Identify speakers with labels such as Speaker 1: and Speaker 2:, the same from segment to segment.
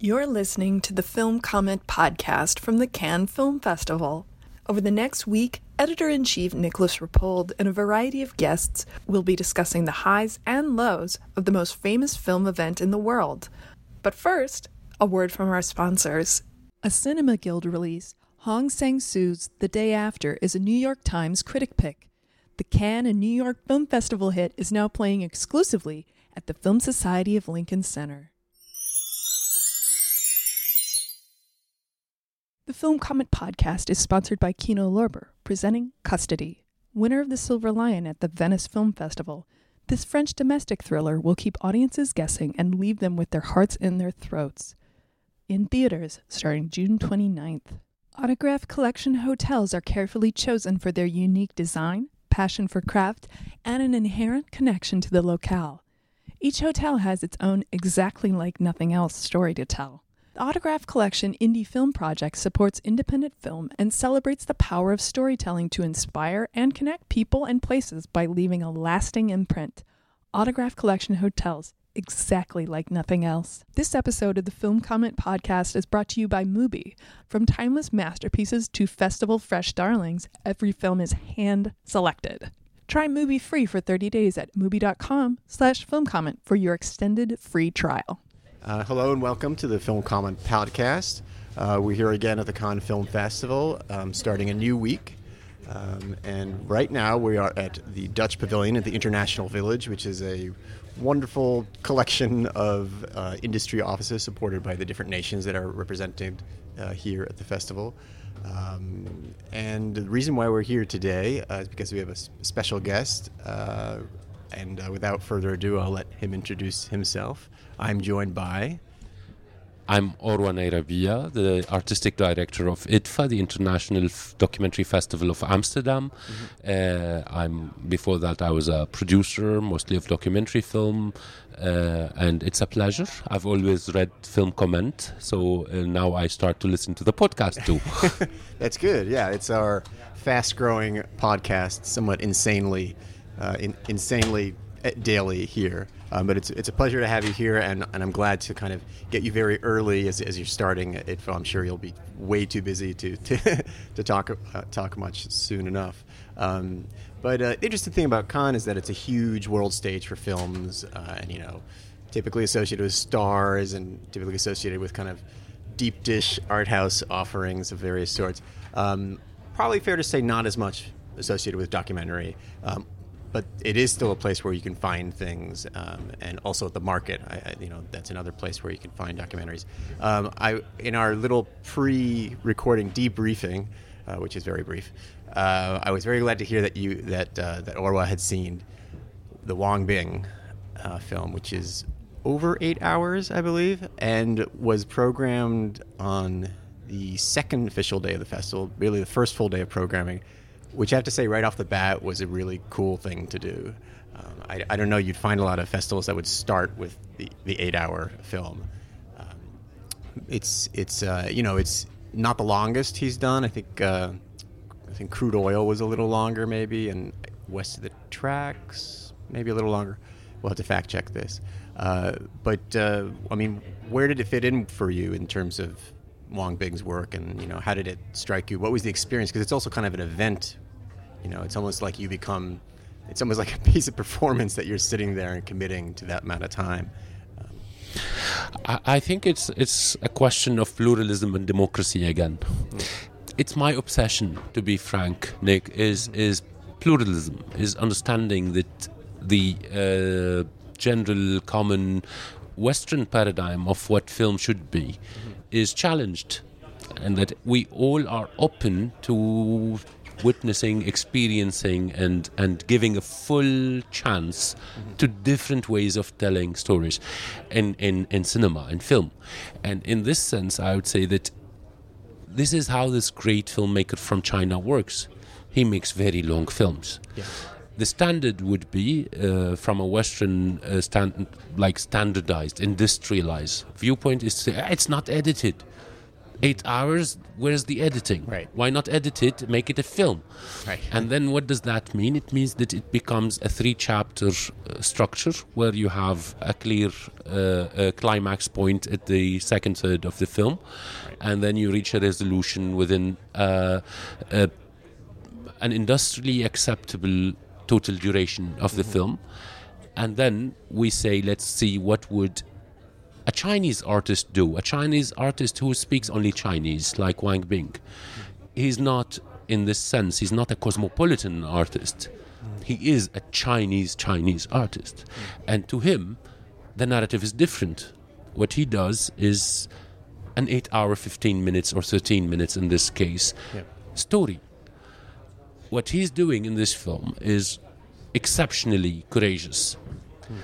Speaker 1: You're listening to the Film Comment podcast from the Cannes Film Festival. Over the next week, editor in chief Nicolas Rapold and a variety of guests will be discussing the highs and lows of the most famous film event in the world. But first, a word from our sponsors. A Cinema Guild release, Hong Sang-soo's The Day After is a New York Times critic pick. The Cannes and New York Film Festival hit is now playing exclusively at the Film Society of Lincoln Center. The Film Comment podcast is sponsored by Kino Lorber, presenting Custody, winner of the Silver Lion at the Venice Film Festival. This French domestic thriller will keep audiences guessing and leave them with their hearts in their throats. In theaters starting June 29th. Autograph collection hotels are carefully chosen for their unique design, passion for craft, and an inherent connection to the locale. Each hotel has its own exactly like nothing else story to tell. The Autograph Collection Indie Film Project supports independent film and celebrates the power of storytelling to inspire and connect people and places by leaving a lasting imprint. Autograph Collection Hotels, exactly like nothing else. This episode of the Film Comment Podcast is brought to you by Mubi. From timeless masterpieces to festival fresh darlings, every film is hand selected. Try Mubi free for 30 days at mubi.com slash filmcomment for your extended free trial.
Speaker 2: Uh, hello and welcome to the Film Comment Podcast. Uh, we're here again at the Cannes Film Festival, um, starting a new week. Um, and right now we are at the Dutch Pavilion at the International Village, which is a wonderful collection of uh, industry offices supported by the different nations that are represented uh, here at the festival. Um, and the reason why we're here today uh, is because we have a special guest. And uh, without further ado, I'll let him introduce himself. I'm joined by.
Speaker 3: I'm Orwa Nyrabia, the artistic director of IDFA, the International F- Documentary Festival of Amsterdam. Uh, I'm before that I was a producer, mostly of documentary film, uh, and it's a pleasure. I've always read film comment, so uh, now I start to listen to the podcast too.
Speaker 2: That's good. Yeah, it's our fast-growing podcast, somewhat insanely, uh, in, insanely uh, daily here. Um, but it's it's a pleasure to have you here, and, and I'm glad to kind of get you very early as, as you're starting it. I'm sure you'll be way too busy to to, to talk uh, talk much soon enough. Um, but uh, the interesting thing about Cannes is that it's a huge world stage for films, uh, and you know, typically associated with stars and typically associated with kind of deep dish art house offerings of various sorts. Um, probably fair to say not as much associated with documentary. Um, but it is still a place where you can find things, um, and also at the market. I, I, you know, that's another place where you can find documentaries. Um, I in our little pre-recording debriefing, uh, which is very brief, uh, I was very glad to hear that you that uh, that Orwa had seen the Wang Bing uh, film, which is over eight hours, I believe, and was programmed on the second official day of the festival, really the first full day of programming which I have to say right off the bat was a really cool thing to do. Um, I, I, don't know, you'd find a lot of festivals that would start with the, the eight hour film. Um, it's, it's uh, you know, it's not the longest he's done. I think, uh, I think Crude Oil was a little longer, maybe, and West of the Tracks, maybe a little longer. We'll have to fact check this. Uh, but, uh, I mean, where did it fit in for you in terms of Wang Bing's work, and you know, how did it strike you? What was the experience? Because it's also kind of an event. You know, it's almost like you become. It's almost like a piece of performance that you're sitting there and committing to that amount of time.
Speaker 3: I, I think it's it's a question of pluralism and democracy again. It's my obsession, to be frank, Nick, is is pluralism, is understanding that the uh, general common Western paradigm of what film should be mm-hmm. is challenged, and that we all are open to witnessing, experiencing, and and giving a full chance mm-hmm. to different ways of telling stories, in in in cinema and film, and in this sense, I would say that this is how this great filmmaker from China works. He makes very long films.
Speaker 2: Yeah
Speaker 3: the standard would be uh, from a Western uh, stand, like standardized, industrialized viewpoint is to, it's not edited. Eight hours. Where's the editing?
Speaker 2: Right.
Speaker 3: Why not edit it, make it a film?
Speaker 2: Right.
Speaker 3: And then what does that mean? It means that it becomes a three chapter uh, structure where you have a clear uh, uh, climax point at the second third of the film, and then you reach a resolution within uh, an industrially acceptable total duration of the film. And then we say, let's see what would a Chinese artist do? A Chinese artist who speaks only Chinese, like Wang Bing. He's not, in this sense, he's not a cosmopolitan artist. He is a Chinese Chinese artist. And to him, the narrative is different. What he does is an 8 hour, 15 minutes, or 13 minutes in this case,
Speaker 2: Yeah.
Speaker 3: story. What he's doing in this film is exceptionally courageous.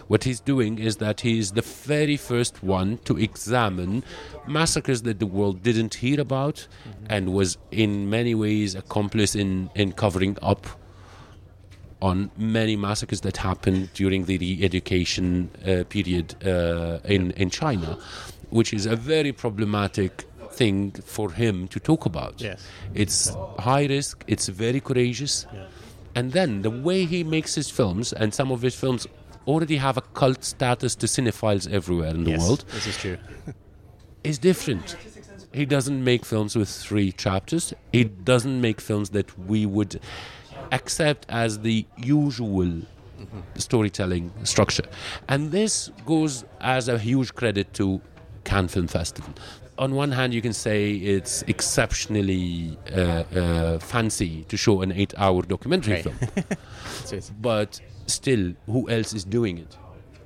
Speaker 3: What he's doing is that he's the very first one to examine massacres that the world didn't hear about and was in many ways accomplice in, in covering up on many massacres that happened during the re-education uh, period uh, in, in China, which is a very problematic thing for him to talk about.
Speaker 2: Yes.
Speaker 3: It's high risk, it's very courageous. And then the way he makes his films, and some of his films already have a cult status to cinephiles everywhere in the
Speaker 2: Yes,
Speaker 3: world,
Speaker 2: This is true.
Speaker 3: is different. He doesn't make films with three chapters. He doesn't make films that we would accept as the usual storytelling structure. And this goes as a huge credit to Cannes Film Festival. On one hand, you can say it's exceptionally uh, uh, fancy to show an eight-hour documentary
Speaker 2: Right.
Speaker 3: film, but still, who else is doing it?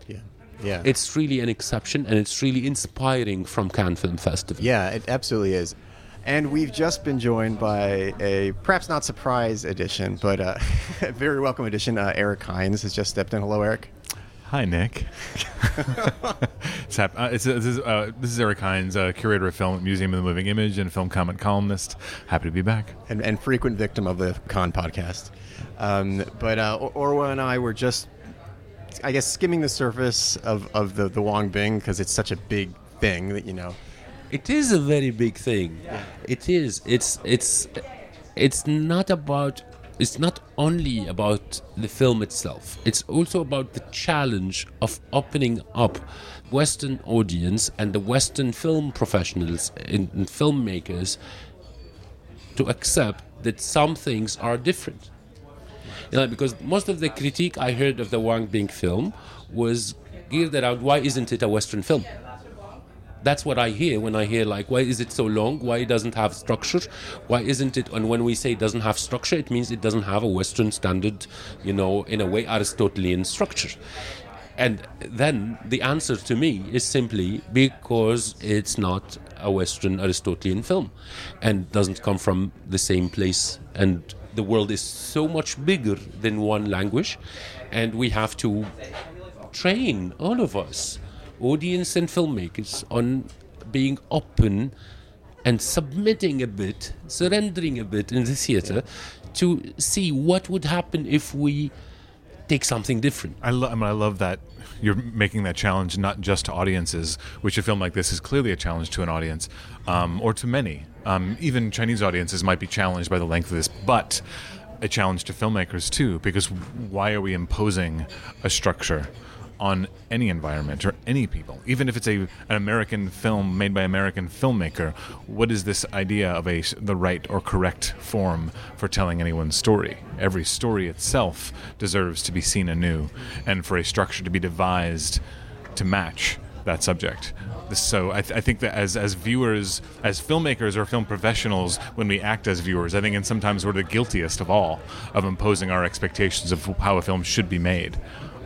Speaker 2: yeah. Yeah.
Speaker 3: It's really an exception, and it's really inspiring from Cannes Film Festival.
Speaker 2: Yeah, it absolutely is. And we've just been joined by a perhaps not surprise edition, but uh, a very welcome edition. Uh, Eric Hynes has just stepped in. Hello, Eric.
Speaker 4: Hi, Nick. it's hap- uh, it's, this, is, uh, this is Eric Hynes, uh, curator of film at Museum of the Moving Image and film comment columnist. Happy to be back.
Speaker 2: and, and frequent victim of the Con podcast. Um, but uh, Orwa and I were just, I guess, skimming the surface of, of the, the Wang Bing because it's such a big thing that, you know.
Speaker 3: It is a very big thing. It is. It's it's it's not about it's not only about the film itself. It's also about the challenge of opening up Western audience and the Western film professionals and filmmakers to accept that some things are different. You know, because most of the critique I heard of the Wang Bing film was geared around why isn't it a Western film? That's what I hear when I hear like why is it so long? Why it doesn't have structure? Why isn't it? And when we say it doesn't have structure, it means it doesn't have a Western standard, you know, in a way Aristotelian structure. And then the answer to me is simply because it's not a Western Aristotelian film and doesn't come from the same place. And the world is so much bigger than one language, and we have to train all of us, audience and filmmakers, on being open and submitting a bit, surrendering a bit in the theater to see what would happen if we take something different.
Speaker 4: I, lo- I mean, I love that you're making that challenge not just to audiences, which a film like this is clearly a challenge to an audience, um, or to many. Um, even Chinese audiences might be challenged by the length of this, but a challenge to filmmakers too, because why are we imposing a structure? On any environment or any people, even if it's a an American film made by American filmmaker. What is this idea of a the right or correct form for telling anyone's story? Every story itself deserves to be seen anew, and for a structure to be devised to match that subject. So I, th- I think that as as viewers, as filmmakers or film professionals, when we act as viewers, I think and sometimes we're the guiltiest of all of imposing our expectations of how a film should be made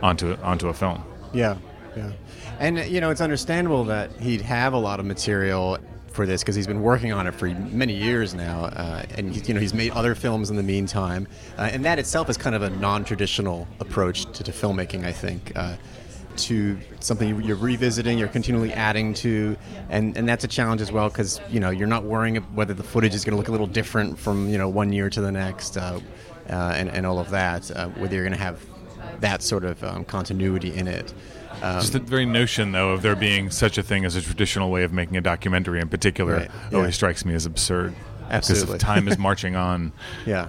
Speaker 4: onto onto a film.
Speaker 2: Yeah, yeah. And, you know, it's understandable that he'd have a lot of material for this because he's been working on it for many years now, uh, and you know he's made other films in the meantime, uh, and that itself is kind of a non-traditional approach to, to filmmaking, I think. Uh, to something you're revisiting, you're continually adding to, and, and that's a challenge as well because you know you're not worrying whether the footage is going to look a little different from you know one year to the next, uh, uh, and, and all of that. Uh, whether you're going to have that sort of um, continuity in it.
Speaker 4: Just the very notion, though, of there being such a thing as a traditional way of making a documentary, in particular,
Speaker 2: Right, yeah.
Speaker 4: always strikes me as absurd.
Speaker 2: Absolutely.
Speaker 4: Because time is marching on.
Speaker 2: Yeah.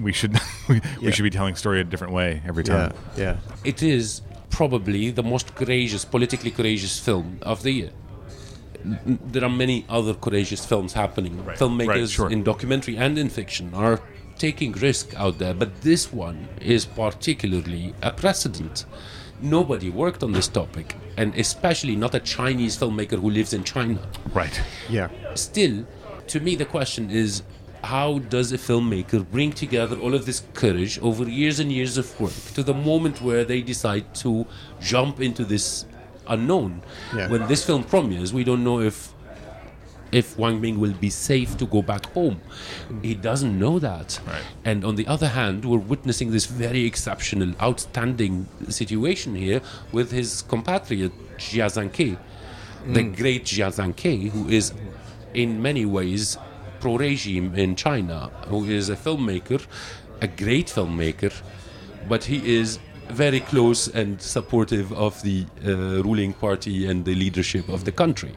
Speaker 4: We should we,
Speaker 2: Yeah.
Speaker 4: should be telling story a different way every time.
Speaker 2: Yeah.
Speaker 3: It is probably the most courageous, politically courageous film of the year. There are many other courageous films happening.
Speaker 4: Right.
Speaker 3: Filmmakers
Speaker 4: Right, sure.
Speaker 3: in documentary and in fiction are taking risk out there, but this one is particularly a precedent. Nobody worked on this topic, and especially not a Chinese filmmaker who lives in China.
Speaker 4: Right.
Speaker 2: Yeah.
Speaker 3: Still, to me, the question is how does a filmmaker bring together all of this courage over years and years of work to the moment where they decide to jump into this unknown?
Speaker 2: Yeah.
Speaker 3: When this film premieres, we don't know if if Wang Bing will be safe to go back home. He doesn't know that.
Speaker 4: Right.
Speaker 3: And on the other hand, we're witnessing this very exceptional, outstanding situation here with his compatriot Jia Zhangke, the great Jia Zhangke, who is in many ways pro-regime in China, who is a filmmaker, a great filmmaker, but he is very close and supportive of the uh, ruling party and the leadership of the country.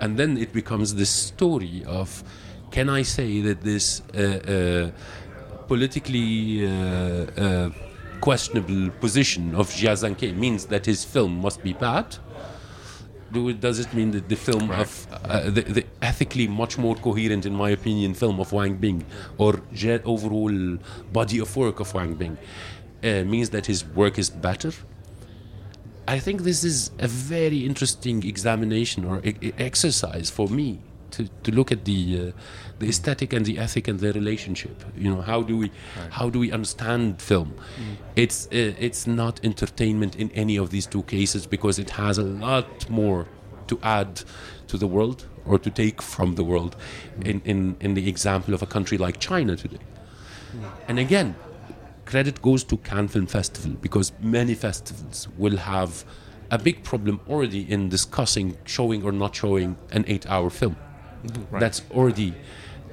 Speaker 3: And then it becomes this story of can I say that this uh, uh, politically uh, uh, questionable position of Jia Zhangke means that his film must be bad? Do it, does it mean that the film of uh, the, the ethically much more coherent, in my opinion, film of Wang Bing or overall body of work of Wang Bing uh, means that his work is better? I think this is a very interesting examination or e- exercise for me to, to look at the uh, the aesthetic and the ethic and their relationship. You know, how do we how do we understand film? It's uh, it's not entertainment in any of these two cases because it has a lot more to add to the world or to take from the world. In in in the example of a country like China today, and again, credit goes to Cannes Film Festival because many festivals will have a big problem already in discussing showing or not showing an eight-hour film. That's already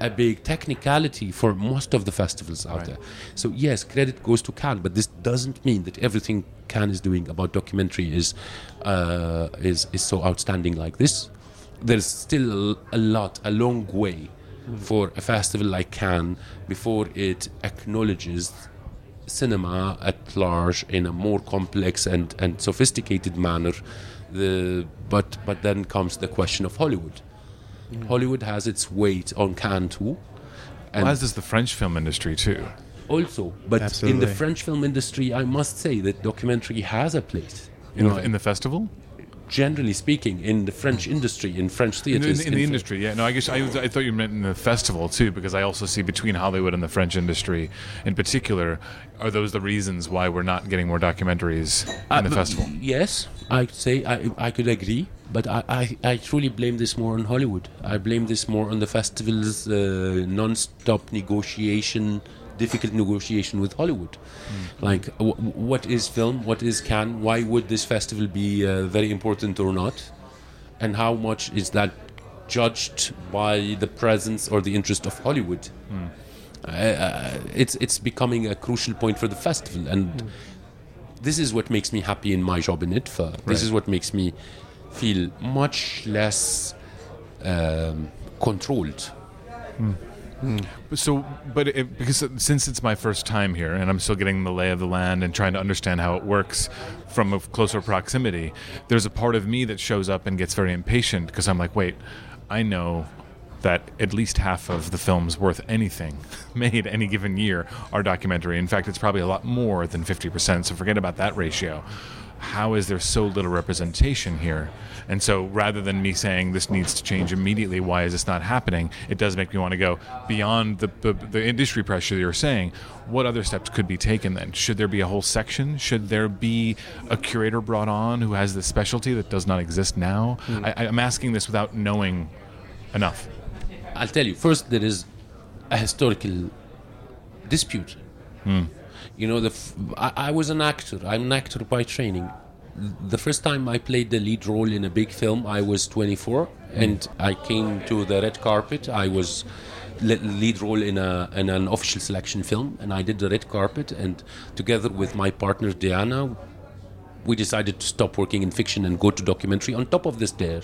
Speaker 3: a big technicality for most of the festivals out there. So yes, credit goes to Cannes, but this doesn't mean that everything Cannes is doing about documentary is uh, is is so outstanding like this. There's still a, a lot, a long way for a festival like Cannes before it acknowledges cinema at large in a more complex and, and sophisticated manner. The, but but then comes the question of Hollywood. Mm. Hollywood has its weight on Cannes too, and
Speaker 4: Well, as does the French film industry too.
Speaker 3: also, but in the French film industry, I must say that documentary has a place. You
Speaker 4: In,
Speaker 3: know,
Speaker 4: the, in the festival?
Speaker 3: Generally speaking, in the French industry, in French
Speaker 4: In,
Speaker 3: theaters,
Speaker 4: in, in the
Speaker 3: Fr-
Speaker 4: industry, yeah. No, I guess I, I thought you meant in the festival too, because I also see between Hollywood and the French industry, in particular, are those the reasons why we're not getting more documentaries in the
Speaker 3: Uh,
Speaker 4: festival?
Speaker 3: Yes, I say I, I could agree, but I, I, I truly blame this more on Hollywood. I blame this more on the festival's uh, non-stop negotiation, difficult negotiation with Hollywood. Like, w- what is film? What is Cannes? Why would this festival be uh, very important or not? And how much is that judged by the presence or the interest of Hollywood? Uh, uh, it's it's becoming a crucial point for the festival, and this is what makes me happy in my job in IDFA. This is what makes me feel much less um, controlled. Mm.
Speaker 4: So, but it, because since it's my first time here and I'm still getting the lay of the land and trying to understand how it works from a closer proximity, there's a part of me that shows up and gets very impatient because I'm like, wait, I know that at least half of the films worth anything made any given year are documentary. In fact, it's probably a lot more than 50%. So forget about that ratio. How is there so little representation here? And so rather than me saying this needs to change immediately, why is this not happening? It does make me want to go beyond the, the, the industry pressure you're saying. What other steps could be taken then? Should there be a whole section? Should there be a curator brought on who has this specialty that does not exist now? Hmm. I, I'm asking this without knowing enough.
Speaker 3: I'll tell you. First, there is a historical dispute. Hmm. You know, the f- I, I was an actor. I'm an actor by training. The first time I played the lead role in a big film, I was 24, and I came to the red carpet. I was lead role in a in an official selection film, and I did the red carpet. And together with my partner Diana, we decided to stop working in fiction and go to documentary on top of the stair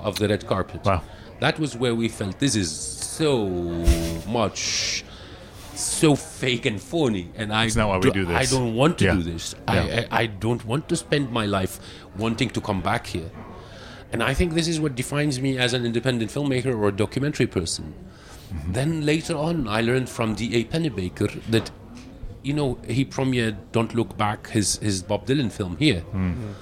Speaker 3: of the red carpet.
Speaker 4: Wow.
Speaker 3: That was where we felt this is so much so fake and phony and I
Speaker 4: It's not why we do this.
Speaker 3: I don't want to
Speaker 4: Yeah.
Speaker 3: do this.
Speaker 4: Yeah.
Speaker 3: I, I I don't want to spend my life wanting to come back here. And I think this is what defines me as an independent filmmaker or a documentary person.
Speaker 4: Mm-hmm.
Speaker 3: Then later on, I learned from D.A. Pennebaker that, you know, he premiered Don't Look Back, his, his Bob Dylan film here.
Speaker 4: Mm.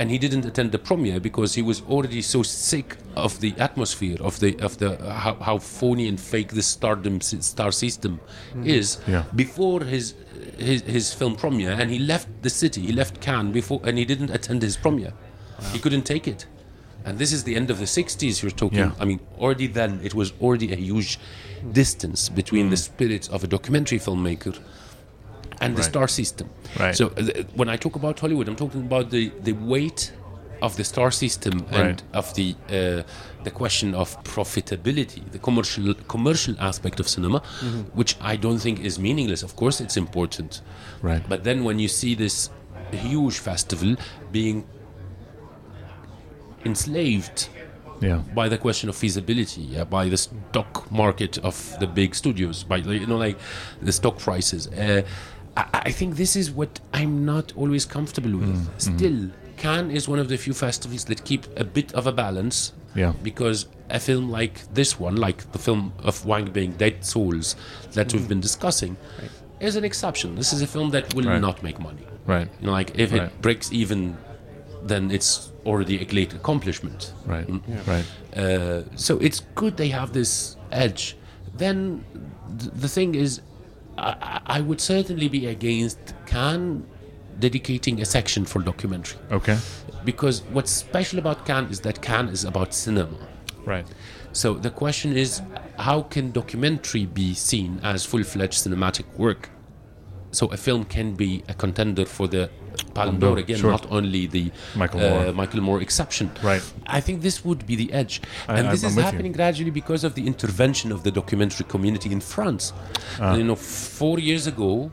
Speaker 3: And he didn't attend the premiere because he was already so sick of the atmosphere of the of the uh, how, how phony and fake this stardom star system hmm. is
Speaker 4: Yeah.
Speaker 3: before his, his his film premiere. And he left the city he left Cannes before and he didn't attend his premiere. He couldn't take it. And this is the end of the 60s you're talking
Speaker 4: Yeah.
Speaker 3: I mean already then it was already a huge distance between the hmm. spirit of a documentary filmmaker and the
Speaker 4: Right.
Speaker 3: star system
Speaker 4: Right.
Speaker 3: so th- when I talk about Hollywood I'm talking about the the weight of the star system and
Speaker 4: Right.
Speaker 3: of the uh, the question of profitability, the commercial commercial aspect of cinema, which I don't think is meaningless. Of course, it's important,
Speaker 4: Right.
Speaker 3: But then when you see this huge festival being enslaved
Speaker 4: Yeah.
Speaker 3: by the question of feasibility, yeah, by the stock market of the big studios, by you know like the stock prices. Uh, I, I think this is what I'm not always comfortable with.
Speaker 4: Mm,
Speaker 3: Still, Cannes is one of the few festivals that keep a bit of a balance.
Speaker 4: Yeah.
Speaker 3: Because a film like this one, like the film of Wang Bing, Dead Souls, that we've been discussing, is an exception. This is a film that will
Speaker 4: Right.
Speaker 3: not make money.
Speaker 4: Right.
Speaker 3: You know, like if
Speaker 4: Right.
Speaker 3: it breaks even, then it's already a great accomplishment.
Speaker 4: Right. Right.
Speaker 3: Uh, so it's good they have this edge. Then th- the thing is, I, I- would certainly be against Cannes dedicating a section for documentary.
Speaker 4: Okay.
Speaker 3: Because what's special about Cannes is that Cannes is about cinema.
Speaker 4: Right.
Speaker 3: So the question is, how can documentary be seen as full-fledged cinematic work? So a film can be a contender for the Palme d'Or again,
Speaker 4: sure.
Speaker 3: not only the
Speaker 4: Michael
Speaker 3: uh,
Speaker 4: Moore.
Speaker 3: Michael Moore exception.
Speaker 4: Right.
Speaker 3: I think this would be the edge,
Speaker 4: I-
Speaker 3: and this
Speaker 4: I'm
Speaker 3: is
Speaker 4: with you.
Speaker 3: happening gradually because of the intervention of the documentary community in France.
Speaker 4: Ah.
Speaker 3: You know, four years ago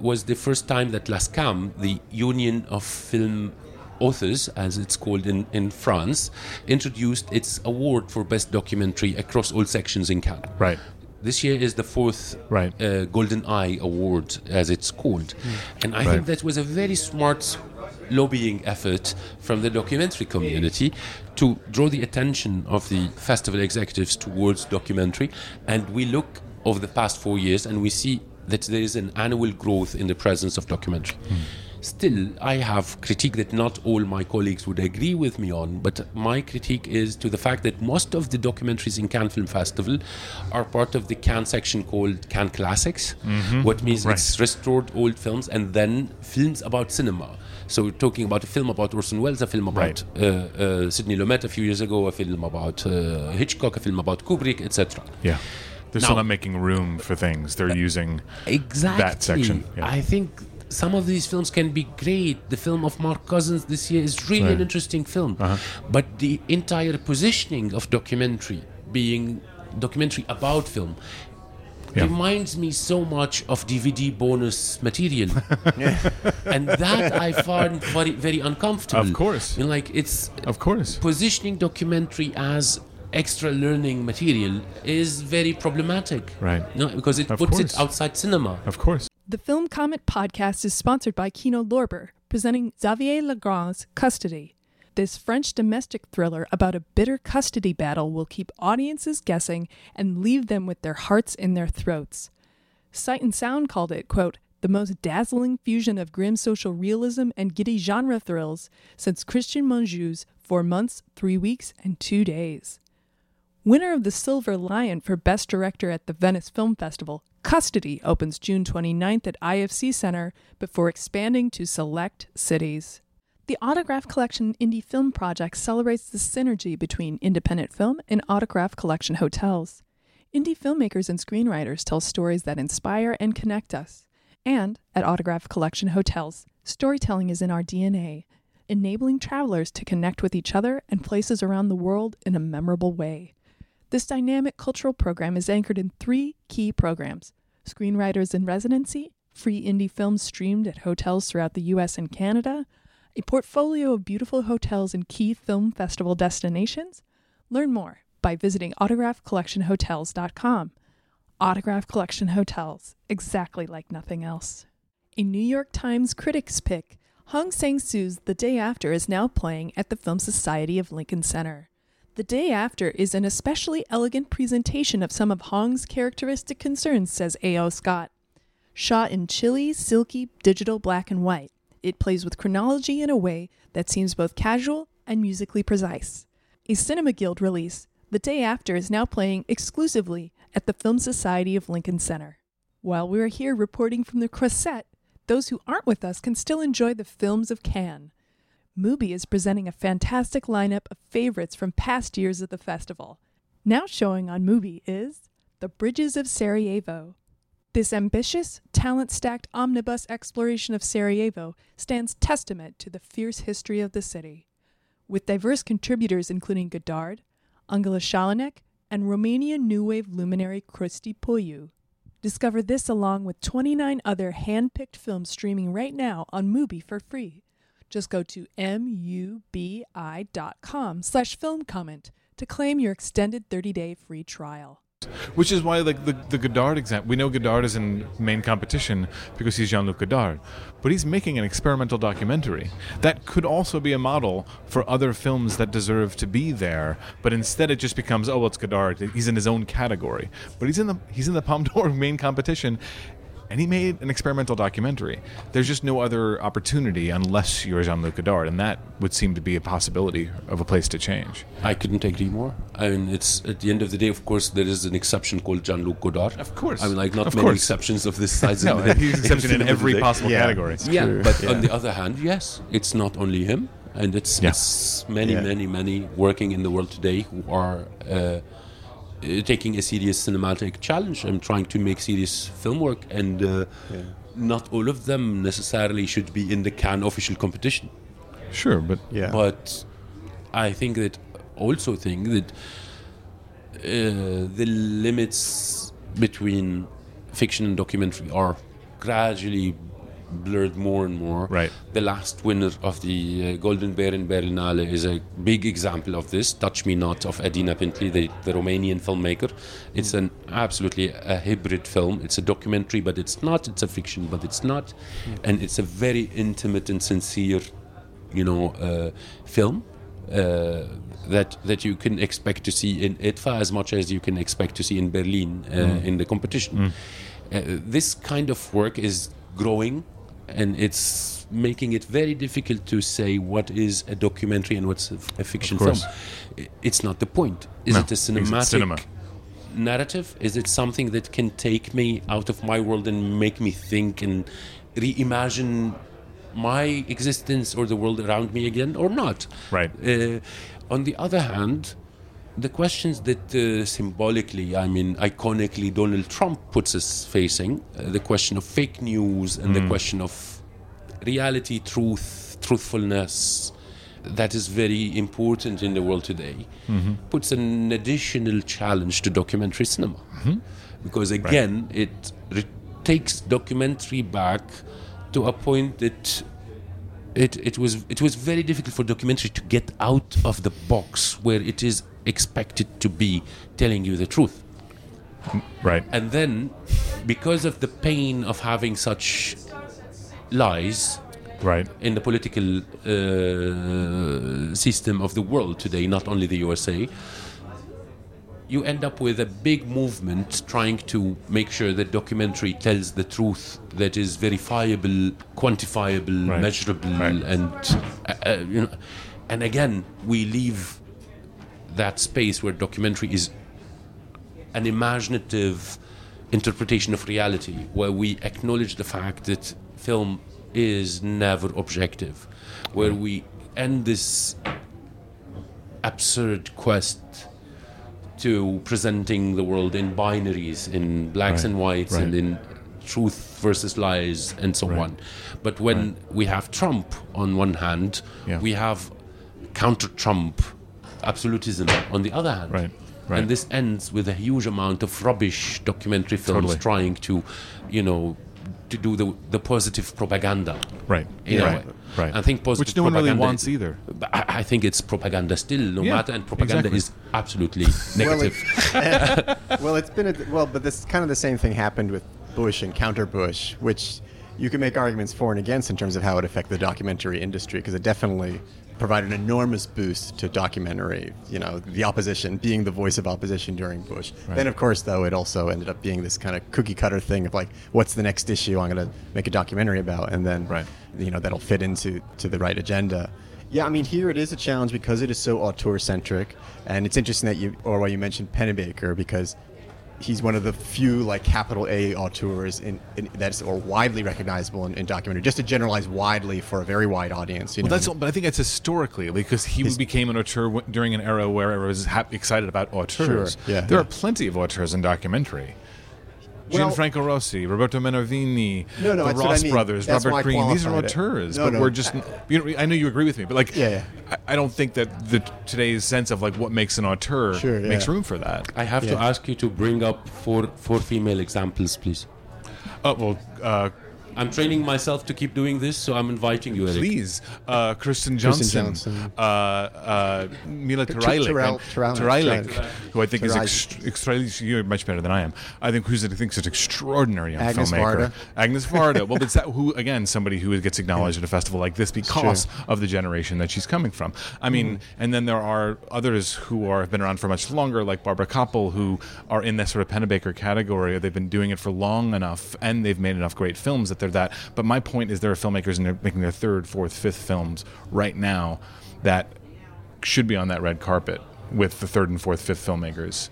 Speaker 3: was the first time that LASCAM, the Union of Film Authors, as it's called in, in France, introduced its award for best documentary across all sections in Cannes.
Speaker 4: Right.
Speaker 3: This year is the fourth
Speaker 4: Right.
Speaker 3: uh, Golden Eye Award, as it's called. And I
Speaker 4: Right.
Speaker 3: think that was a very smart lobbying effort from the documentary community to draw the attention of the festival executives towards documentary. And we look over the past four years and we see that there is an annual growth in the presence of documentary. Still, I have critique that not all my colleagues would agree with me on, but my critique is to the fact that most of the documentaries in Cannes Film Festival are part of the Cannes section called Cannes Classics, what means
Speaker 4: Right.
Speaker 3: it's restored old films and then films about cinema. So we're talking about a film about Orson Welles, a film about uh, uh, Sidney Lumet a few years ago, a film about uh, Hitchcock, a film about Kubrick, etc.
Speaker 4: Yeah. They're
Speaker 3: Now-
Speaker 4: still not making room for things. They're using
Speaker 3: Exactly.
Speaker 4: that section. Yeah.
Speaker 3: I think some of these films can be great. The film of Mark Cousins this year is really an interesting film.
Speaker 4: Uh-huh.
Speaker 3: But the entire positioning of documentary being documentary about film
Speaker 4: Yeah.
Speaker 3: reminds me so much of DVD bonus material. and that I find very very uncomfortable.
Speaker 4: Of course.
Speaker 3: You know, like it's
Speaker 4: Of course.
Speaker 3: positioning documentary as extra learning material is very problematic.
Speaker 4: Right.
Speaker 3: No, because it
Speaker 4: Of
Speaker 3: puts
Speaker 4: course.
Speaker 3: it outside cinema.
Speaker 4: Of course.
Speaker 1: The Film Comment podcast is sponsored by Kino Lorber, presenting Xavier Legrand's Custody. This French domestic thriller about a bitter custody battle will keep audiences guessing and leave them with their hearts in their throats. Sight and Sound called it, quote, the most dazzling fusion of grim social realism and giddy genre thrills since Cristian Mungiu's Four Months, Three Weeks, and Two Days. Winner of the Silver Lion for Best Director at the Venice Film Festival, Custody opens June 29th at IFC Center before expanding to select cities. The Autograph Collection Indie Film Project celebrates the synergy between independent film and Autograph Collection hotels. Indie filmmakers and screenwriters tell stories that inspire and connect us. And at Autograph Collection hotels, storytelling is in our DNA, enabling travelers to connect with each other and places around the world in a memorable way. This dynamic cultural program is anchored in three key programs Screenwriters in Residency, free indie films streamed at hotels throughout the US and Canada, a portfolio of beautiful hotels and key film festival destinations? Learn more by visiting autographcollectionhotels.com. Autograph Collection Hotels, exactly like nothing else. A New York Times critics pick, Hong Sang-soo's The Day After is now playing at the Film Society of Lincoln Center. The Day After is an especially elegant presentation of some of Hong's characteristic concerns, says A.O. Scott. Shot in chilly, silky, digital black and white, it plays with chronology in a way that seems both casual and musically precise. A Cinema Guild release, The Day After is now playing exclusively at the Film Society of Lincoln Center. While we're here reporting from the Croisette, those who aren't with us can still enjoy the films of Cannes. Mubi is presenting a fantastic lineup of favorites from past years of the festival. Now showing on Mubi is The Bridges of Sarajevo. This ambitious, talent stacked omnibus exploration of Sarajevo stands testament to the fierce history of the city. With diverse contributors including Godard, Angela Schanelec, and Romanian new wave luminary Cristi Puiu. Discover this along with 29 other hand picked films streaming right now on Mubi for free. Just go to mubi.com slash film comment to claim your extended 30-day free trial.
Speaker 4: Which is why, like the, the Godard example, we know Godard is in main competition because he's Jean Luc Godard, but he's making an experimental documentary that could also be a model for other films that deserve to be there. But instead, it just becomes, oh, well, it's Godard. He's in his own category, but he's in the he's in the Palme d'Or main competition, and he made an experimental documentary. There's just no other opportunity unless you're Jean Luc Godard, and that would seem to be a possibility of a place to change.
Speaker 3: I couldn't agree more. I mean, it's at the end of the day, of course, there is an exception called Jean Luc Godard.
Speaker 4: Of course.
Speaker 3: I mean, like, not
Speaker 4: Of
Speaker 3: many
Speaker 4: course.
Speaker 3: exceptions of this size.
Speaker 4: No,
Speaker 3: in,
Speaker 4: he's exception in every possible
Speaker 2: Yeah.
Speaker 4: category.
Speaker 3: Yeah,
Speaker 2: True.
Speaker 3: but
Speaker 2: Yeah.
Speaker 3: on the other hand, yes, it's not only him, and it's,
Speaker 4: Yeah.
Speaker 3: it's many,
Speaker 2: Yeah.
Speaker 3: many, many working in the world today who are uh, taking a serious cinematic challenge and trying to make serious film work, and uh, not all of them necessarily should be in the Cannes official competition.
Speaker 4: Sure, but
Speaker 2: Yeah.
Speaker 3: But I think that also think that uh, the limits between fiction and documentary are gradually blurred more and more.
Speaker 4: Right.
Speaker 3: The last winner of the uh, Golden Bear in Berlinale is a big example of this. Touch Me Not of Adina Pintilie, the, the Romanian filmmaker. It's an absolutely a hybrid film. It's a documentary, but it's not. It's a fiction, but it's not. And it's a very intimate and sincere, you know, uh, film. Uh, that that you can expect to see in IDFA as much as you can expect to see in Berlin uh, in the competition. Uh, this kind of work is growing, and it's making it very difficult to say what is a documentary and what's a, fiction film. It's not the point. Is
Speaker 4: No,
Speaker 3: it a cinematic
Speaker 4: cinema.
Speaker 3: narrative? Is it something that can take me out of my world and make me think and reimagine my existence or the world around me again, or not?
Speaker 4: Right.
Speaker 3: Uh, on the other hand, the questions that uh, symbolically, I mean, iconically, Donald Trump puts us facing uh, the question of fake news and the question of reality, truth, truthfulness that is very important in the world today puts an additional challenge to documentary cinema. Because again, it re- takes documentary back to a point that it, it was it was very difficult for documentary to get out of the box where it is expected to be telling you the truth
Speaker 4: right.
Speaker 3: and then because of the pain of having such lies
Speaker 4: Right.
Speaker 3: in the political uh, system of the world today, not only the USA, you end up with a big movement trying to make sure that documentary tells the truth that is verifiable, quantifiable,
Speaker 4: Right.
Speaker 3: measurable,
Speaker 4: Right.
Speaker 3: and uh, uh, you know, and again we leave that space where documentary is an imaginative interpretation of reality, where we acknowledge the fact that film is never objective, where we end this absurd quest to presenting the world in binaries, in blacks
Speaker 4: Right,
Speaker 3: and whites, and in truth versus lies, and so
Speaker 4: Right.
Speaker 3: on. But when we have Trump on one hand,
Speaker 4: Yeah.
Speaker 3: we have counter Trump absolutism on the other hand.
Speaker 4: Right, right.
Speaker 3: And this ends with a huge amount of rubbish documentary films
Speaker 4: Totally.
Speaker 3: trying to, you know, to do the the positive propaganda.
Speaker 4: Right.
Speaker 3: In a
Speaker 4: right.
Speaker 3: way.
Speaker 4: Right.
Speaker 3: I think positive
Speaker 4: Which no one really
Speaker 3: propaganda-
Speaker 4: wants either.
Speaker 3: I, I think it's propaganda still, no
Speaker 4: Yeah,
Speaker 3: matter, and propaganda
Speaker 4: exactly.
Speaker 3: is absolutely
Speaker 2: Well,
Speaker 3: negative.
Speaker 2: it- well, it's been a, well, but this kind of the same thing happened with Bush and counter Bush, which you can make arguments for and against in terms of how it affected the documentary industry because it definitely provided an enormous boost to documentary. You know, the opposition being the voice of opposition during Bush. Then, of course, though, it also ended up being this kind of cookie cutter thing of like, what's the next issue I'm going to make a documentary about, and then
Speaker 4: Right.
Speaker 2: you know that'll fit into to the right agenda. Yeah, I mean here it is a challenge because it is so auteur centric, and it's interesting that you Orwa you mentioned Pennebaker because he's one of the few like capital A auteurs in, in that's or widely recognizable in, in documentary. Just to generalize widely for a very wide audience. You
Speaker 4: Well,
Speaker 2: know,
Speaker 4: that's all, but I think it's historically because he
Speaker 2: His-
Speaker 4: became an auteur during an era where everyone was hap- excited about auteurs.
Speaker 2: Sure, yeah.
Speaker 4: there
Speaker 2: Yeah.
Speaker 4: are plenty of auteurs in documentary.
Speaker 2: Well-
Speaker 4: Gianfranco Rosi, Roberto Minervini,
Speaker 2: No, no,
Speaker 4: the
Speaker 2: that's what I
Speaker 4: Ross
Speaker 2: mean.
Speaker 4: brothers,
Speaker 2: That's
Speaker 4: Robert Greene. These are auteurs,
Speaker 2: No,
Speaker 4: but
Speaker 2: no.
Speaker 4: we're just. You know, I know you agree with me, but like,
Speaker 2: Yeah, yeah.
Speaker 4: I, I don't think that the today's sense of like what makes an auteur
Speaker 2: Sure,
Speaker 4: makes
Speaker 2: yeah.
Speaker 4: room for that.
Speaker 3: I have to ask you to bring up four four female examples, please.
Speaker 4: Oh well, uh,
Speaker 3: I'm training myself to keep doing this, so I'm inviting you, Eric.
Speaker 4: please, uh, Kirsten Johnson,
Speaker 2: Johnson.
Speaker 4: Uh, uh, Mila Turajlic,
Speaker 2: Terrell- Terrell-
Speaker 4: Turajlic,
Speaker 2: Terrell-
Speaker 4: who I think is
Speaker 2: Turajlic.
Speaker 4: ext- you're much better than I am. I think who's I think is an extraordinary young
Speaker 2: Agnes
Speaker 4: filmmaker.
Speaker 2: Varda.
Speaker 4: Agnes Varda. well, it's that who again somebody who gets acknowledged at a festival like this because of the generation that she's coming from. I mean,
Speaker 2: Mm-hmm.
Speaker 4: and then there are others who are have been around for much longer, like Barbara Kopple, who are in that sort of Pennebaker category. They've been doing it for long enough, and they've made enough great films that they're that. But my point is, there are filmmakers and they're making their third, fourth, fifth films right now that should be on that red carpet with the third and fourth, fifth filmmakers.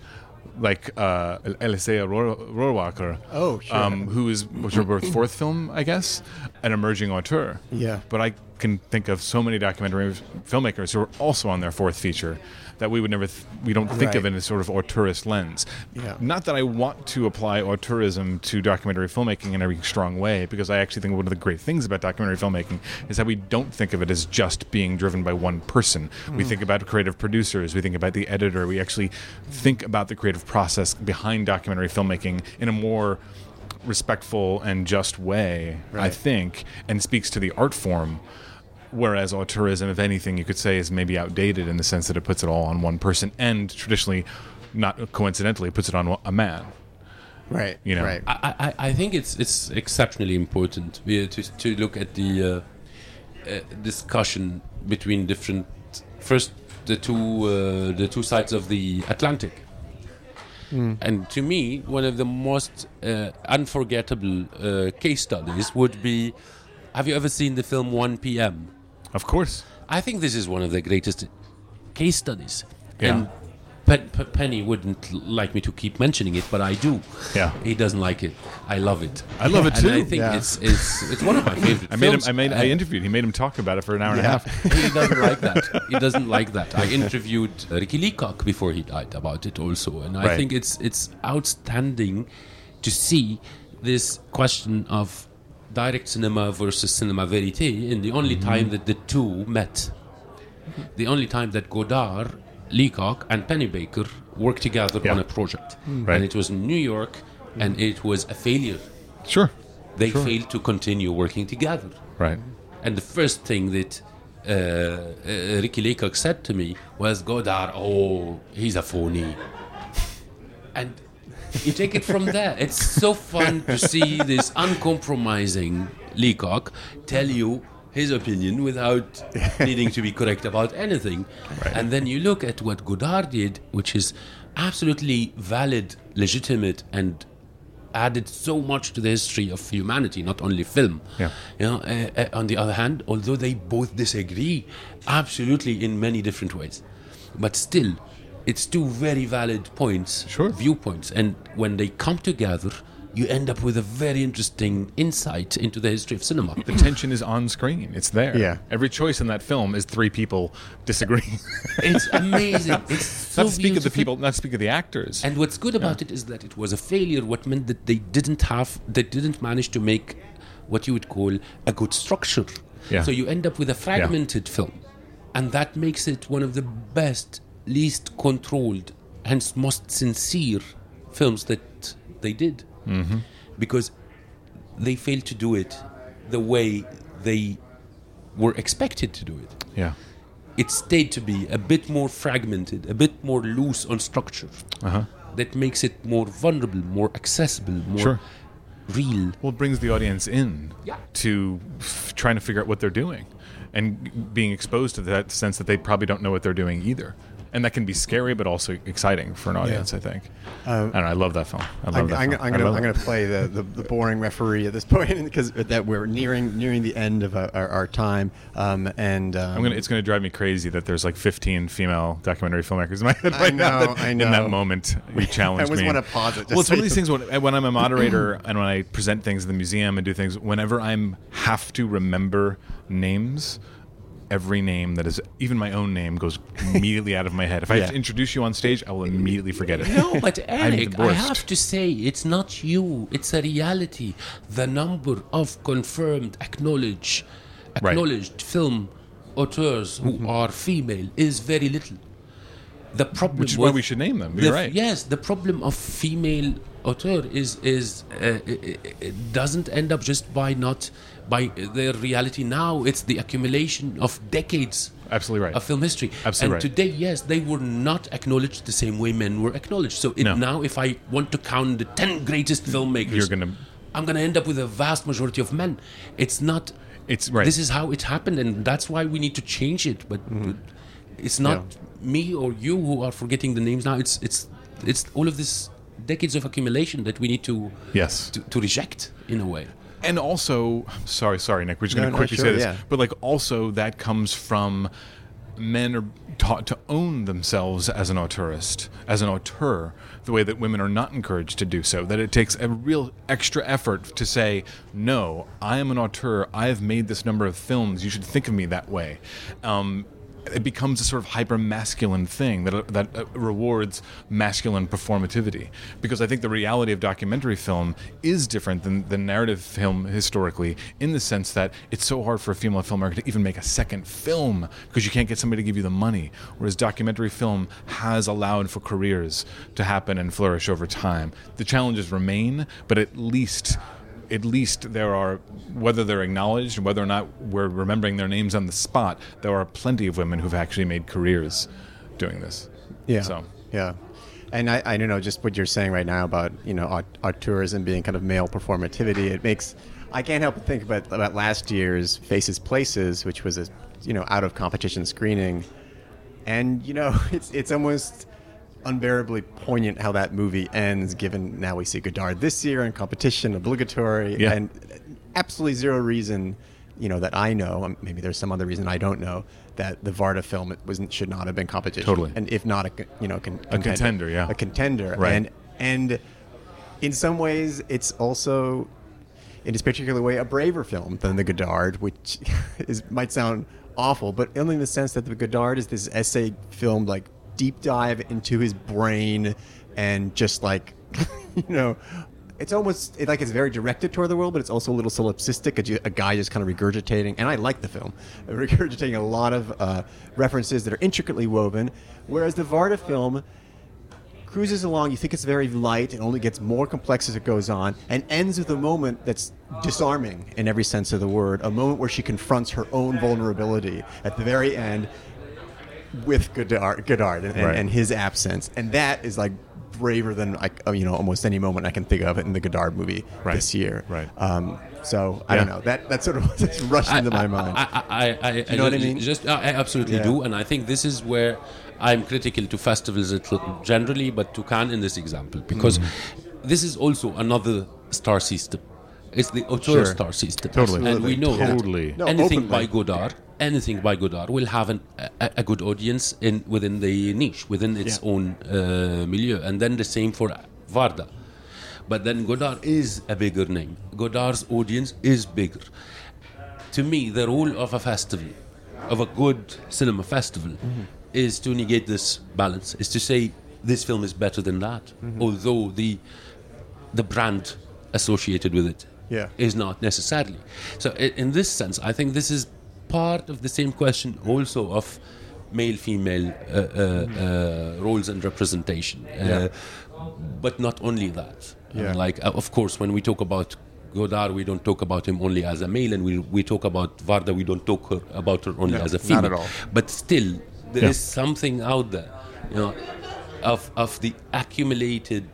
Speaker 4: Like uh, Elisea Rohr- Rohrwacher,
Speaker 2: Oh, sure.
Speaker 4: um, who is was her fourth film, I guess, an emerging auteur.
Speaker 2: Yeah.
Speaker 4: But I can think of so many documentary filmmakers who are also on their fourth feature that we would never th- we don't think of
Speaker 2: Right.
Speaker 4: in a sort of auteurist lens.
Speaker 2: Yeah.
Speaker 4: Not that I want to apply auteurism to documentary filmmaking in every strong way, because I actually think one of the great things about documentary filmmaking is that we don't think of it as just being driven by one person. We mm. think about creative producers, we think about the editor, we actually think about the creative process behind documentary filmmaking in a more respectful and just way, I think, and speaks to the art form. Whereas auteurism, if anything, you could say is maybe outdated in the sense that it puts it all on one person, and traditionally, not coincidentally, puts it on a man.
Speaker 2: right.
Speaker 4: you know.
Speaker 2: right.
Speaker 3: I, I, I think it's it's exceptionally important to, to look at the uh, uh, discussion between different first the two uh, the two sides of the Atlantic. And to me, one of the most uh, unforgettable uh, case studies would be: Have you ever seen the film 1 P.M.?
Speaker 4: Of course.
Speaker 3: I think this is one of the greatest case studies.
Speaker 4: Yeah.
Speaker 3: And Pen- Pen- Penny wouldn't l- like me to keep mentioning it, but I do.
Speaker 4: Yeah.
Speaker 3: He doesn't like it. I love it.
Speaker 4: I love it
Speaker 3: And
Speaker 4: too.
Speaker 3: I think
Speaker 2: Yeah.
Speaker 3: it's, it's it's one of my favorite
Speaker 4: I made him.
Speaker 3: films.
Speaker 4: I made. I interviewed. He made him talk about it for an hour and a half.
Speaker 3: he doesn't like that. He doesn't like that. I interviewed Ricky Leacock before he died about it also, and I
Speaker 4: Right.
Speaker 3: think it's it's outstanding to see this question of direct cinema versus cinema verite in the only
Speaker 4: Mm-hmm.
Speaker 3: time that the two met. The only time that Godard, Leacock, and Pennebaker worked together
Speaker 4: Yeah.
Speaker 3: on a project,
Speaker 4: Right.
Speaker 3: and it was in New York, and it was a failure.
Speaker 4: Sure.
Speaker 3: They
Speaker 4: Sure.
Speaker 3: failed to continue working together.
Speaker 4: Right.
Speaker 3: And the first thing that uh, uh, Ricky Leacock said to me was, Godard, oh, he's a phony. And you take it from there. It's so fun to see this uncompromising Leacock tell you his opinion without needing to be correct about anything. And then you look at what Godard did, which is absolutely valid, legitimate, and added so much to the history of humanity, not only film.
Speaker 4: Yeah.
Speaker 3: You know, uh, uh, on the other hand, although they both disagree, absolutely in many different ways, but still, it's two very valid points,
Speaker 4: Sure.
Speaker 3: viewpoints, and when they come together, you end up with a very interesting insight into the history of cinema.
Speaker 4: The tension is on screen. It's there.
Speaker 2: Yeah.
Speaker 4: Every choice in that film is three people disagreeing.
Speaker 3: it's amazing. It's so
Speaker 4: not to speak of the people. Not to speak of the actors.
Speaker 3: And what's good about it is that it was a failure, what meant that they didn't have, they didn't manage to make what you would call a good structure.
Speaker 4: Yeah.
Speaker 3: So you end up with a fragmented film. And that makes it one of the best, least controlled, hence most sincere films that they did.
Speaker 4: Mm-hmm.
Speaker 3: Because they failed to do it the way they were expected to do it.
Speaker 4: Yeah.
Speaker 3: It stayed to be a bit more fragmented, a bit more loose on structure.
Speaker 4: Uh-huh.
Speaker 3: That makes it more vulnerable, more accessible, more
Speaker 4: Sure.
Speaker 3: real.
Speaker 4: Well, it brings the audience in
Speaker 3: Yeah.
Speaker 4: to f- trying to figure out what they're doing and being exposed to that sense that they probably don't know what they're doing either. And that can be scary, but also exciting for an audience, I think. I don't. I love that film. I love
Speaker 2: I'm,
Speaker 4: that
Speaker 2: I'm,
Speaker 4: film.
Speaker 2: I'm gonna
Speaker 4: love
Speaker 2: I'm gonna play the, the, the boring referee at this point because that we're nearing nearing the end of our, our, our time. Um, and um,
Speaker 4: I'm gonna. It's gonna drive me crazy that there's like 15 female documentary filmmakers in my head
Speaker 2: I
Speaker 4: right now.
Speaker 2: know,
Speaker 4: that-
Speaker 2: I
Speaker 4: In that moment, you challenged me.
Speaker 2: I always wanna pause it just
Speaker 4: well, it's
Speaker 2: so
Speaker 4: one of these things when, when I'm a moderator and when I present things in the museum and do things. Whenever I'm have to remember names. Every name that is even my own name goes immediately out of my head. If I have to introduce you on stage, I will immediately forget it.
Speaker 3: No, but Eric, I have to say, it's not you. It's a reality. The number of confirmed, acknowledged,
Speaker 4: Right.
Speaker 3: acknowledged film auteurs who
Speaker 4: Mm-hmm.
Speaker 3: are female is very little. The problem,
Speaker 4: Which is why we should name them. You're
Speaker 3: f-
Speaker 4: right.
Speaker 3: Yes, the problem of female auteur is is uh, doesn't end up just by not by their reality now. It's the accumulation of decades
Speaker 4: Absolutely right.
Speaker 3: of film history.
Speaker 4: Absolutely
Speaker 3: and
Speaker 4: right.
Speaker 3: today, yes, they were not acknowledged the same way men were acknowledged. So it,
Speaker 4: No.
Speaker 3: now, if I want to count the ten greatest filmmakers,
Speaker 4: You're gonna-
Speaker 3: I'm going to end up with a vast majority of men. It's not.
Speaker 4: It's right.
Speaker 3: This is how it happened, and that's why we need to change it. But, but it's not me or you who are forgetting the names now. It's it's it's all of this decades of accumulation that we need to
Speaker 4: yes.
Speaker 3: to, to reject in a way.
Speaker 4: And also sorry sorry nick we're just
Speaker 2: No,
Speaker 4: going to quickly
Speaker 2: sure,
Speaker 4: say this
Speaker 2: yeah.
Speaker 4: but like also that comes from men are taught to own themselves as an auteurist as an auteur the way that women are not encouraged to do so that it takes a real extra effort to say no i am an auteur. I have made this number of films. You should think of me that way. Um, it becomes a sort of hyper masculine thing that that uh, rewards masculine performativity. Because I think the reality of documentary film is different than, the narrative film historically in the sense that it's so hard for a female filmmaker to even make a second film because you can't get somebody to give you the money. Whereas documentary film has allowed for careers to happen and flourish over time. The challenges remain but at least at least there are, whether they're acknowledged whether or not we're remembering their names on the spot, there are plenty of women who've actually made careers doing this.
Speaker 2: Yeah.
Speaker 4: So,
Speaker 2: Yeah. And I, I don't know, just what you're saying right now about, you know, aut- tourism being kind of male performativity, it makes, I can't help but think about, about last year's Faces Places, which was a, you know, out of competition screening. And, you know, it's, it's almost unbearably poignant how that movie ends, given now we see Godard this year in competition, obligatory,
Speaker 4: Yeah.
Speaker 2: and absolutely zero reason, you know, that I know, um, maybe there's some other reason I don't know, that the Varda film was should not have been competition.
Speaker 4: Totally.
Speaker 2: And if not a, you know, con-
Speaker 4: A contender, yeah.
Speaker 2: a contender,
Speaker 4: Right.
Speaker 2: and and in some ways, it's also, in this particular way, a braver film than the Godard, which is might sound awful, but only in the sense that the Godard is this essay film, like deep dive into his brain, and just like, you know. It's almost it, like it's very directed toward the world, but it's also a little solipsistic. A, a guy just kind of regurgitating, and I like the film, regurgitating a lot of uh, references that are intricately woven. Whereas the Varda film cruises along. You think it's very light and only gets more complex as it goes on, and ends with a moment that's disarming in every sense of the word. A moment where she confronts her own vulnerability at the very end with Godard, Godard and, and,
Speaker 4: Right.
Speaker 2: and his absence, and that is like braver than like uh, you know almost any moment I can think of in the Godard movie
Speaker 4: Right.
Speaker 2: this year.
Speaker 4: Right.
Speaker 2: Um, so I don't know. That that sort of just rushed into my mind.
Speaker 3: I, I, I, I,
Speaker 2: you know what I mean?
Speaker 3: Just, I absolutely
Speaker 2: Yeah.
Speaker 3: do, and I think this is where I'm critical to festivals generally, but to Cannes in this example, because
Speaker 2: Mm-hmm.
Speaker 3: this is also another star system. It's the auteur
Speaker 2: Sure.
Speaker 3: star system,
Speaker 4: Totally.
Speaker 3: and we know that
Speaker 4: Totally.
Speaker 2: No,
Speaker 3: anything
Speaker 2: openly.
Speaker 3: by Godard, anything by Godard will have an, a, a good audience in within the niche, within its
Speaker 2: Yeah.
Speaker 3: own uh, milieu, and then the same for Varda. But then Godard is a bigger name. Godard's audience is bigger. To me, the role of a festival, of a good cinema festival, is to negate this balance. Is to say this film is better than that, although the the brand associated with it is
Speaker 2: Yeah.
Speaker 3: not necessarily. So, in this sense, I think this is part of the same question also of male-female uh, uh, uh, roles and representation. Uh,
Speaker 2: Yeah.
Speaker 3: But not only that.
Speaker 2: Yeah.
Speaker 3: like, uh, of course, when we talk about Godard, we don't talk about him only as a male, and we, we talk about Varda, we don't talk her, about her only
Speaker 2: No,
Speaker 3: as a female.
Speaker 2: not
Speaker 3: female.
Speaker 2: at all.
Speaker 3: But still, there is
Speaker 4: Yeah.
Speaker 3: something out there, you know, of of the accumulated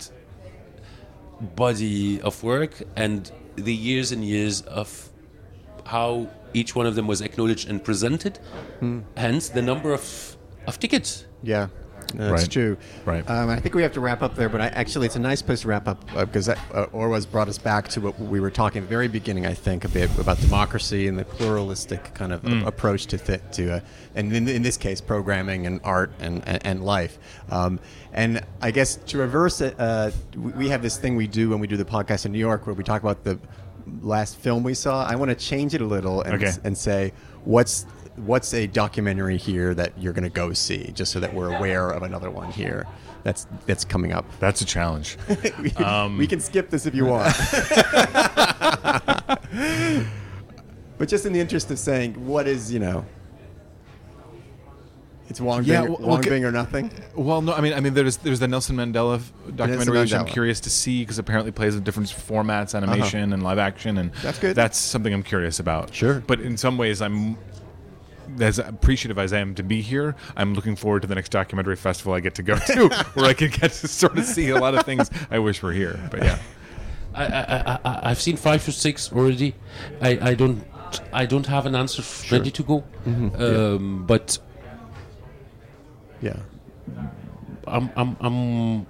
Speaker 3: body of work and the years and years of how each one of them was acknowledged and presented.
Speaker 2: Hmm.
Speaker 3: Hence, the number of of tickets.
Speaker 2: Yeah, that's
Speaker 4: Right.
Speaker 2: true.
Speaker 4: Right.
Speaker 2: Um, I think we have to wrap up there, but I, actually, it's a nice place to wrap up uh, because that, uh, Orwa's brought us back to what we were talking at the very beginning. I think a bit about democracy and the pluralistic kind of a- approach to th- to, uh, and in, in this case, programming and art and and, and life. Um, and I guess to reverse it, uh, we we have this thing we do when we do the podcast in New York where we talk about the last film we saw. I want to change it a little and,
Speaker 4: Okay.
Speaker 2: and say what's what's a documentary here that you're going to go see just so that we're aware of another one here that's that's coming up
Speaker 4: That's a challenge.
Speaker 2: we,
Speaker 4: Um,
Speaker 2: we can skip this if you want but just in the interest of saying what is you know it's Wang
Speaker 4: Yeah,
Speaker 2: Bing,
Speaker 4: well,
Speaker 2: Wang
Speaker 4: okay.
Speaker 2: Bing or nothing
Speaker 4: Well, no, I mean, I mean, there's there's the Nelson Mandela f- documentary, which I'm curious to see because apparently plays in different formats, animation and live action, and
Speaker 2: That's good.
Speaker 4: That's something I'm curious about.
Speaker 2: Sure.
Speaker 4: but in some ways, I'm as appreciative as I am to be here. I'm looking forward to the next documentary festival I get to go to, where I can get to sort of see a lot of things I wish were here. But yeah,
Speaker 3: I, I, I, I- I've seen five or six already. I, I don't I don't have an answer f- ready to go, um, but
Speaker 2: yeah
Speaker 3: I'm, I'm I'm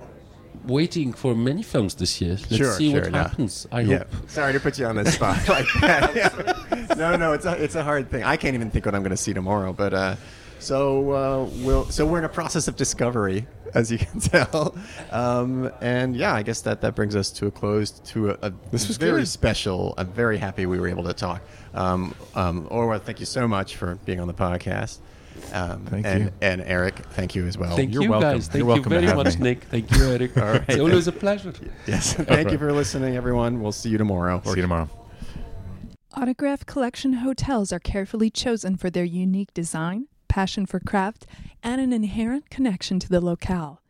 Speaker 3: waiting for many films this year. Let's
Speaker 2: Sure,
Speaker 3: see
Speaker 2: sure,
Speaker 3: what
Speaker 2: no.
Speaker 3: happens. I
Speaker 2: yeah.
Speaker 3: hope.
Speaker 2: Sorry to put you on the spot like that. Yeah. No, no, it's a it's a hard thing. I can't even think what I'm going to see tomorrow. But uh, so uh, we'll so we're in a process of discovery, as you can tell. Um, and yeah, I guess that that brings us to a close to a, a
Speaker 4: This was
Speaker 2: very
Speaker 4: good.
Speaker 2: special. I'm very happy we were able to talk. Um, um, Orwa, thank you so much for being on the podcast. Um,
Speaker 4: Thank
Speaker 2: and,
Speaker 4: you.
Speaker 2: And Eric, thank you as well.
Speaker 3: Thank
Speaker 4: You're
Speaker 3: you
Speaker 4: welcome.
Speaker 3: guys. Thank
Speaker 4: You're welcome to
Speaker 3: very much,
Speaker 4: me.
Speaker 3: Nick. Thank you, Eric.
Speaker 2: right.
Speaker 3: It's always a pleasure.
Speaker 2: Yes, thank you for listening, everyone. We'll see you tomorrow.
Speaker 4: see you tomorrow.
Speaker 1: Autograph collection hotels are carefully chosen for their unique design, passion for craft, and an inherent connection to the locale.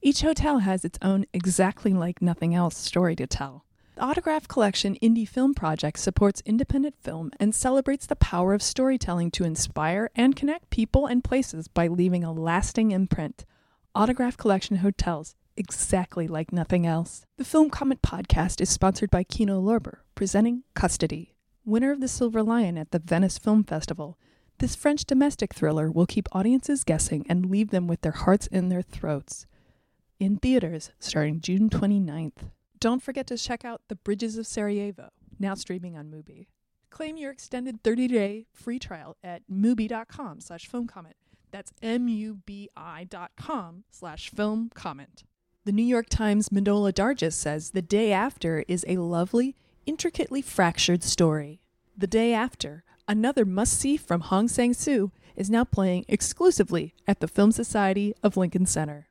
Speaker 1: Each hotel has its own exactly like nothing else story to tell. The Autograph Collection Indie Film Project supports independent film and celebrates the power of storytelling to inspire and connect people and places by leaving a lasting imprint. Autograph Collection Hotels, exactly like nothing else. The Film Comment podcast is sponsored by Kino Lorber, presenting Custody. Winner of the Silver Lion at the Venice Film Festival, this French domestic thriller will keep audiences guessing and leave them with their hearts in their throats. In theaters starting June 29th. Don't forget to check out The Bridges of Sarajevo, now streaming on Mubi. Claim your extended 30-day free trial at mubi.com slash filmcomment. That's M-U-B-I dot com slash film comment. The New York Times Manohla Dargis says The Day After is a lovely, intricately fractured story. The Day After, another must-see from Hong Sang-soo, is now playing exclusively at the Film Society of Lincoln Center.